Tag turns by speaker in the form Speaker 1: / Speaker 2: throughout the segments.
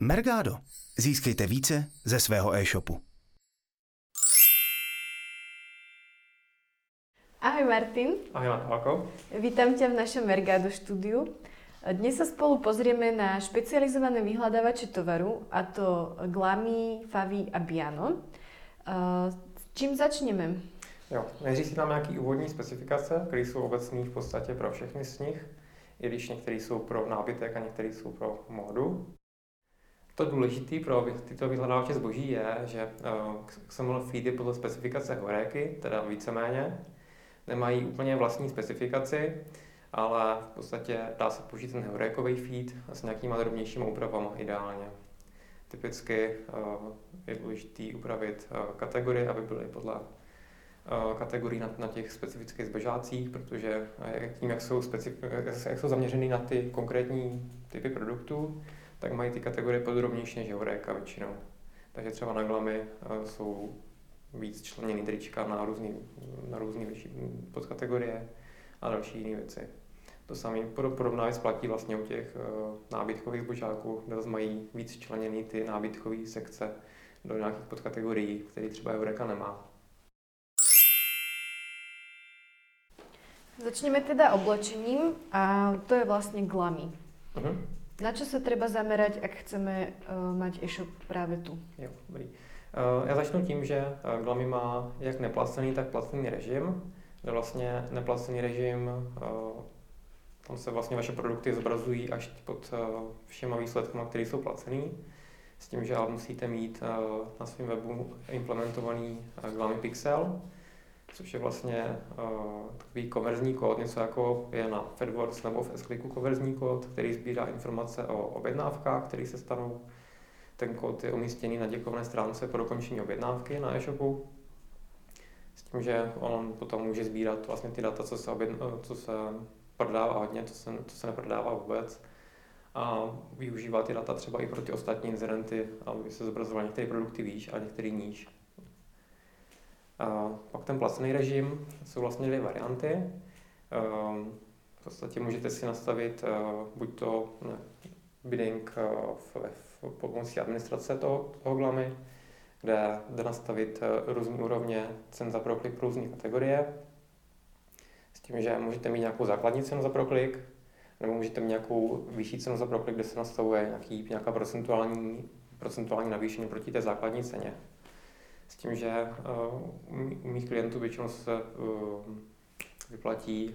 Speaker 1: Mergado. Získejte více ze svého e-shopu.
Speaker 2: Ahoj Martin.
Speaker 3: Ahoj Natálko.
Speaker 2: Vítam ťa v našom Mergado štúdiu. Dnes sa spolu pozrieme na špecializované vyhľadávače tovaru, a to Glami, Favi a Biano. S čím začneme?
Speaker 3: Jo, nejdřív si tam nějaký úvodní specifikace, které jsou obecné v podstatě pro všechny z nich, i když některé jsou pro nábytek a některé jsou pro módu. To důležité pro tyto vyhledávače zboží je, že XML feedy podle specifikace Horéky, teda víceméně, nemají úplně vlastní specifikaci, ale v podstatě dá se použít ten heurékový feed s nějakýma drobnějšími úpravami ideálně. Typicky je důležité upravit kategorie, aby byly podle kategorií na, na těch specifických zbožácích, protože tím, jak jsou, specif- jak jsou zaměřený na ty konkrétní typy produktů, tak mají ty kategorie podrobnější než Eureka většinou. Takže třeba na Glamy jsou víc členěný trička na různé na různý podkategorie a další jiné věci. To samé podobná věc platí vlastně u těch nábytkových zbožáků, kde mají víc členěný ty nábytkové sekce do nějakých podkategorií, které třeba Eureka nemá.
Speaker 2: Začneme teda oblečením a to je vlastně glamy. Uh-huh. Na čo sa treba zamerať, ak chceme uh, mať e-shop práve tu?
Speaker 3: Jo, dobrý. Uh, já začnu tím, že uh, Glamy má jak neplacený, tak placený režim. Kde vlastně neplacený režim, uh, tam se vlastně vaše produkty zobrazují až pod uh, všema výsledkama, které jsou placený. S tím, že ale musíte mít uh, na svém webu implementovaný uh, Glamy Pixel, což je vlastně uh, takový konverzní kód, něco jako je na FedWords nebo v s konverzní kód, který sbírá informace o objednávkách, které se stanou. Ten kód je umístěný na děkovné stránce po dokončení objednávky na e-shopu. S tím, že on potom může sbírat vlastně ty data, co se, objedn- co se prodává hodně, co se, co se neprodává vůbec. A využívá ty data třeba i pro ty ostatní incidenty, aby se zobrazovaly některé produkty výš a některé níž. Pak ten placený režim jsou vlastně dvě varianty. Ehm, v podstatě můžete si nastavit eh, buď to bidding eh, v, v pomocí administrace toho, toho glamy, kde jde nastavit eh, různé úrovně cen za proklik pro různé kategorie. S tím, že můžete mít nějakou základní cenu za proklik, nebo můžete mít nějakou vyšší cenu za proklik, kde se nastavuje nějaký, nějaká procentuální, procentuální navýšení proti té základní ceně. S tím, že uh, u mých klientů většinou se uh, vyplatí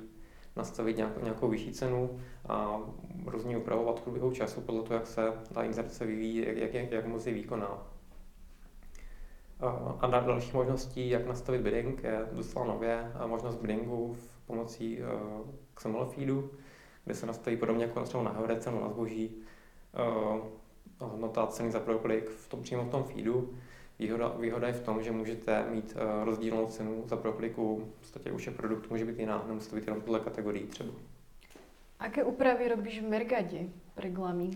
Speaker 3: nastavit nějakou, nějakou vyšší cenu a různě upravovat v průběhu času podle toho, jak se ta inzerce vyvíjí, jak, jak, jak moc je výkonná. A další možností, jak nastavit bidding, je docela nově možnost biddingu v pomocí XML feedu, kde se nastaví podobně jako třeba na Heure cenu na zboží, hodnota ceny za proklik v tom, přímo v tom feedu Výhoda, výhoda je v tom, že můžete mít uh, rozdílnou cenu za prokliku, v podstatě už je produkt může být jiná, nemusíte být jenom podle kategorii třeba.
Speaker 2: Aké úpravy robíš v Mergadě reklamy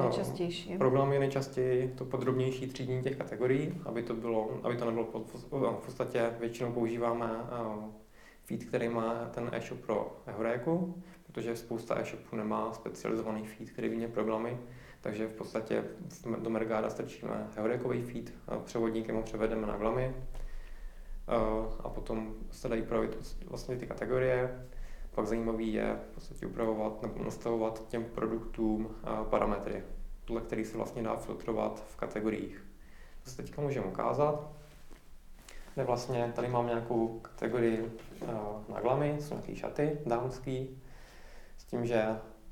Speaker 2: nejčastější?
Speaker 3: Problém je nejčastěji to podrobnější třídění těch kategorií, aby to, bylo, aby to nebylo pod, v podstatě většinou používáme uh, feed, který má ten e-shop pro Euréku, protože spousta e-shopů nemá specializovaný feed, který vyně programy, takže v podstatě do Mergáda strčíme heurékový feed, převodníkem ho převedeme na glamy a potom se dají upravit vlastně ty kategorie. Pak zajímavý je v podstatě upravovat nebo nastavovat těm produktům parametry, podle kterých se vlastně dá filtrovat v kategoriích. To se teďka můžeme ukázat. Kde vlastně tady mám nějakou kategorii na glamy, jsou nějaké šaty dámský, s tím, že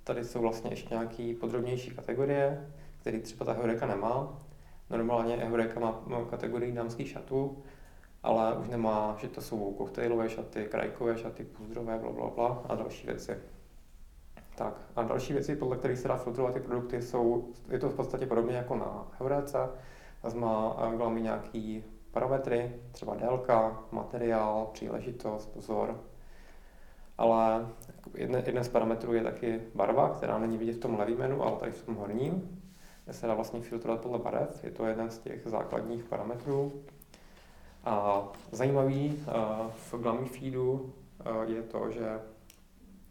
Speaker 3: Tady jsou vlastně ještě nějaké podrobnější kategorie, které třeba ta Heureka nemá. Normálně Heureka má, kategorii dámských šatů, ale už nemá, že to jsou koktejlové šaty, krajkové šaty, půzdrové, bla, bla, bla a další věci. Tak a další věci, podle kterých se dá filtrovat ty produkty, jsou, je to v podstatě podobně jako na Heurece, má velmi nějaký parametry, třeba délka, materiál, příležitost, pozor, ale jeden, z parametrů je taky barva, která není vidět v tom levém menu, ale tady v tom horním, kde se dá vlastně filtrovat podle barev. Je to jeden z těch základních parametrů. A zajímavý uh, v Glamy feedu uh, je to, že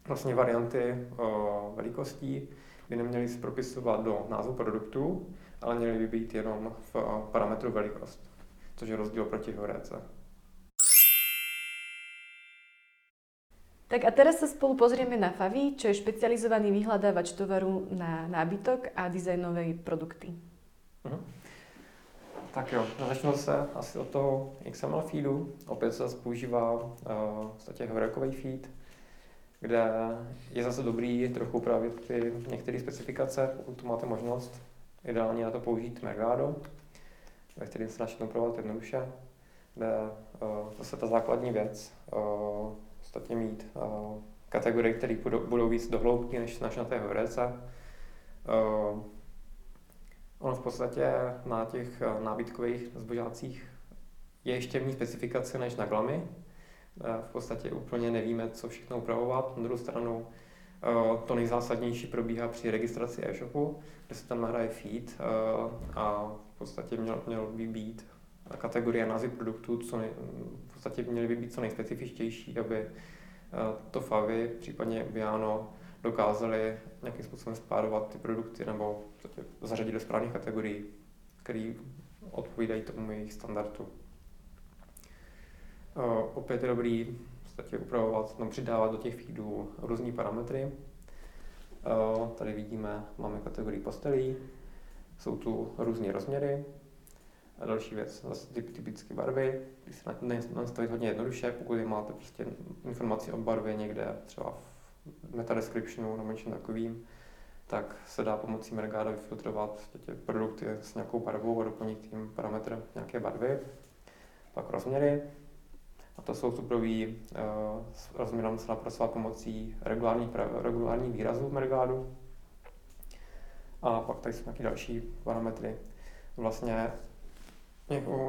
Speaker 3: vlastně varianty uh, velikostí by neměly se propisovat do názvu produktu, ale měly by být jenom v parametru velikost, což je rozdíl proti HOREC.
Speaker 2: Tak a teraz sa spolu pozrieme na Favi, čo je špecializovaný vyhľadávač tovaru na nábytok a dizajnové produkty.
Speaker 3: Uh-huh. Tak jo, začnu se asi od toho XML feedu. Opět se zase používá uh, v podstatě horekový feed, kde je zase dobrý trochu upravit ty některé specifikace, pokud tu máte možnost. Ideálně na to použít Mergado, ve kterém se začne upravovat jednoduše, kde uh, zase ta základní věc, uh, podstatě mít uh, kategorie, které budou, budou víc dohloubky než, než na té horece. Uh, ono v podstatě na těch uh, nábytkových zbožácích je ještě méně specifikace než na glamy. Uh, v podstatě úplně nevíme, co všechno upravovat. Na druhou stranu to nejzásadnější probíhá při registraci e-shopu, kde se tam nahraje feed a v podstatě měl, měl by být kategorie názvy produktů, co nej, v podstatě měly by být co nejspecifičtější, aby eh, to Favy, případně Biano, dokázali nějakým způsobem spárovat ty produkty nebo zařadit do správných kategorií, které odpovídají tomu jejich standardu. Eh, opět je dobrý upravovat, no, přidávat do těch feedů různé parametry. Eh, tady vidíme, máme kategorii postelí, jsou tu různé rozměry, a další věc, zase typ, typické barvy, když se nastavit hodně jednoduše, pokud máte prostě informaci o barvě někde, třeba v metadescriptionu nebo něčem takovým, tak se dá pomocí Mergada vyfiltrovat prostě produkty s nějakou barvou a doplnit tím parametr nějaké barvy. Pak rozměry, a to jsou suprový, uh, s rozměrem se napracovat pomocí regulárních, regulárních výrazů v Mergádu. A pak tady jsou nějaké další parametry. Vlastně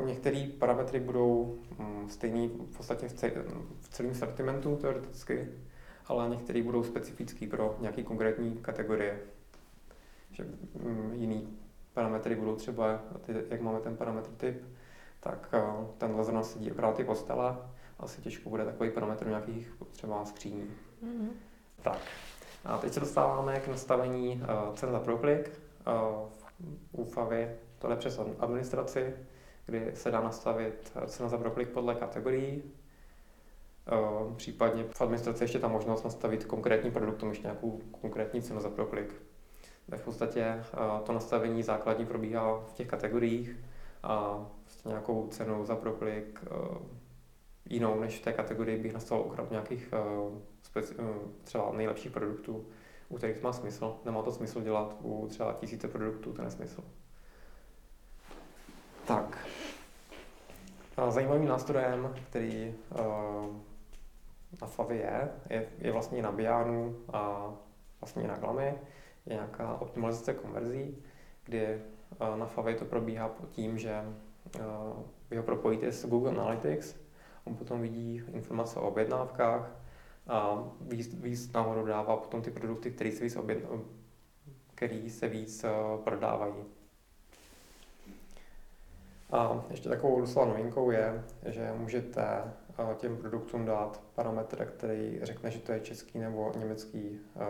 Speaker 3: Některé parametry budou mm, stejný v podstatě v celém sortimentu teoreticky, ale některé budou specifický pro nějaké konkrétní kategorie. Že mm, jiný parametry budou třeba, jak máme ten parametr typ, tak eh, tenhle zrovna sedí akorát ty postele, asi těžko bude takový parametr nějakých třeba skříní. Mm-hmm. Tak, a teď se dostáváme k nastavení uh, cen za proklik. Uh, u FAVy to jde přes administraci, kdy se dá nastavit cena za proklik podle kategorií. Eh, případně v administraci ještě ta možnost nastavit konkrétní produkt, ještě nějakou konkrétní cenu za proklik. v podstatě eh, to nastavení základní probíhá v těch kategoriích a vlastně nějakou cenu za proklik eh, jinou než v té kategorii bych nastavil okrát nějakých třeba nejlepších produktů, u kterých má smysl. Nemá to smysl dělat u třeba tisíce produktů, to nesmysl. Tak. Zajímavým nástrojem, který uh, na Favy je, je, je vlastně na Bianu a vlastně na Glamy, je nějaká optimalizace konverzí, kdy uh, na Favy to probíhá tím, že vy ho propojíte s Google Analytics, on potom vidí informace o objednávkách a víc, víc nahoru dává potom ty produkty, které se víc, objedn, který se víc prodávají. A ještě takovou docela novinkou je, že můžete eh, těm produktům dát parametr, který řekne, že to je český nebo německý eh,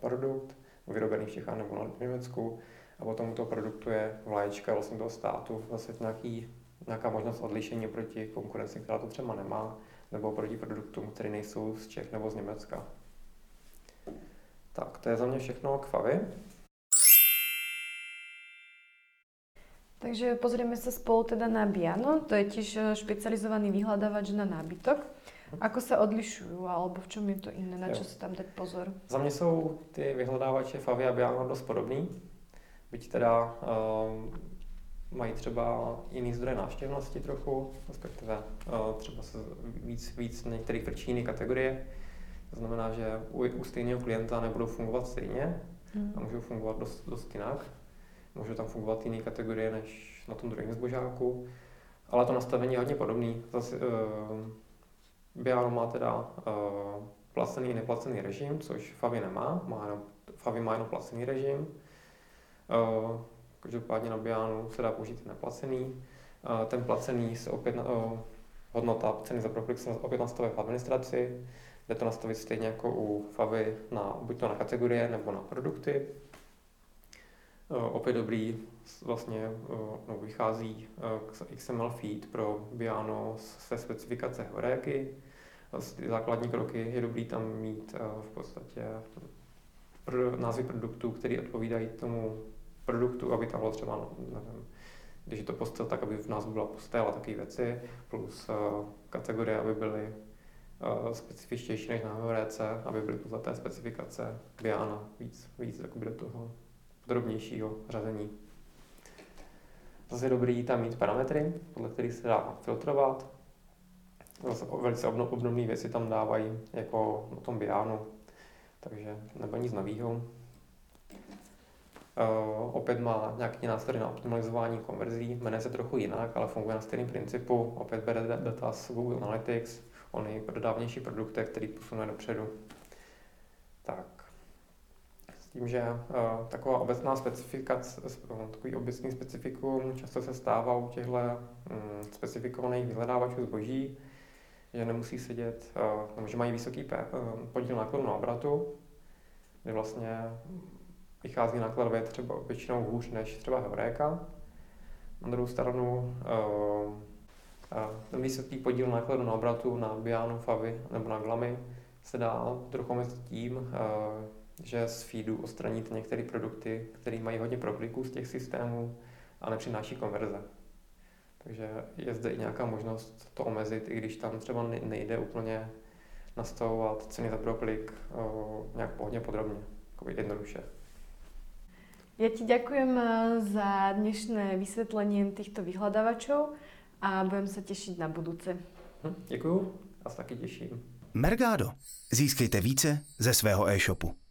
Speaker 3: produkt, vyrobený v Čechách nebo v Německu, a potom toho produktu je vlaječka vlastně toho státu, zase nějaký, nějaká možnost odlišení proti konkurenci, která to třeba nemá, nebo proti produktům, které nejsou z Čech nebo z Německa. Tak, to je za mě všechno k Favy.
Speaker 2: Takže pozrieme sa spolu teda na Biano, to je tiež e, špecializovaný vyhľadávač na nábytok. Ako sa odlišujú, alebo v čom je to iné, na čo sa tam dať pozor?
Speaker 3: Za mě jsou ty vyhledávače Favi a Biano dost podobný, byť teda um, mají třeba jiný zdroje návštěvnosti trochu, respektive uh, třeba se víc, víc některých frčí jiné kategorie. To znamená, že u, u stejného klienta nebudou fungovat stejně hmm. a můžou fungovat dost, dost jinak může tam fungovat jiné kategorie než na tom druhém zbožáku, ale to nastavení je hodně podobný. Zase uh, Biano má teda uh, placený i neplacený režim, což Favi nemá, má jenom, Favi má jenom placený režim. Uh, každopádně na Bianu se dá použít neplacený. Uh, ten placený se opět, uh, hodnota ceny za proklik se opět nastavuje v administraci, jde to nastavit stejně jako u Favy na, buď to na kategorie nebo na produkty. Opět dobrý, vlastně no, vychází XML feed pro Biano se specifikace horéky. Vlastně základní kroky je dobrý tam mít v podstatě názvy produktů, které odpovídají tomu produktu, aby tam bylo třeba, no, nevím, když je to postel, tak aby v názvu byla postel a takové věci, plus kategorie, aby byly specifičtější než na HRC, aby byly podle té specifikace Biana víc, víc do toho podrobnějšího řazení. Zase je dobrý tam mít parametry, podle kterých se dá filtrovat. Zase velice obdobné věci tam dávají, jako na tom Bianu, takže nebo nic nového. Uh, opět má nějaký nástroj na optimalizování konverzí, jmenuje se trochu jinak, ale funguje na stejném principu. Opět bere data z Google Analytics, on je dodávnější produkty, který posunuje dopředu. Tak. Tím, že uh, taková obecná specifikace, takový obecný specifikum často se stává u těchto um, specifikovaných vyhledávačů zboží, že nemusí sedět, uh, že mají vysoký podíl nákladu na obratu, kdy vlastně vychází nákladově třeba většinou hůř než třeba Heuréka. Na druhou stranu ten vysoký podíl nákladu na obratu na Bianu, Favy nebo na Glamy se dá trochu omezit tím, že z feedu odstraníte některé produkty, které mají hodně prokliků z těch systémů a nepřináší konverze. Takže je zde i nějaká možnost to omezit, i když tam třeba nejde úplně nastavovat ceny za proklik uh, nějak hodně podrobně, jako jednoduše.
Speaker 2: Ja ti ďakujem eh, za dnešné vysvetlenie týchto vyhľadávačov a budem sa tešiť na budúce.
Speaker 3: Hm, děkuju a taky těším.
Speaker 1: Mergado. Získejte více ze svého e-shopu.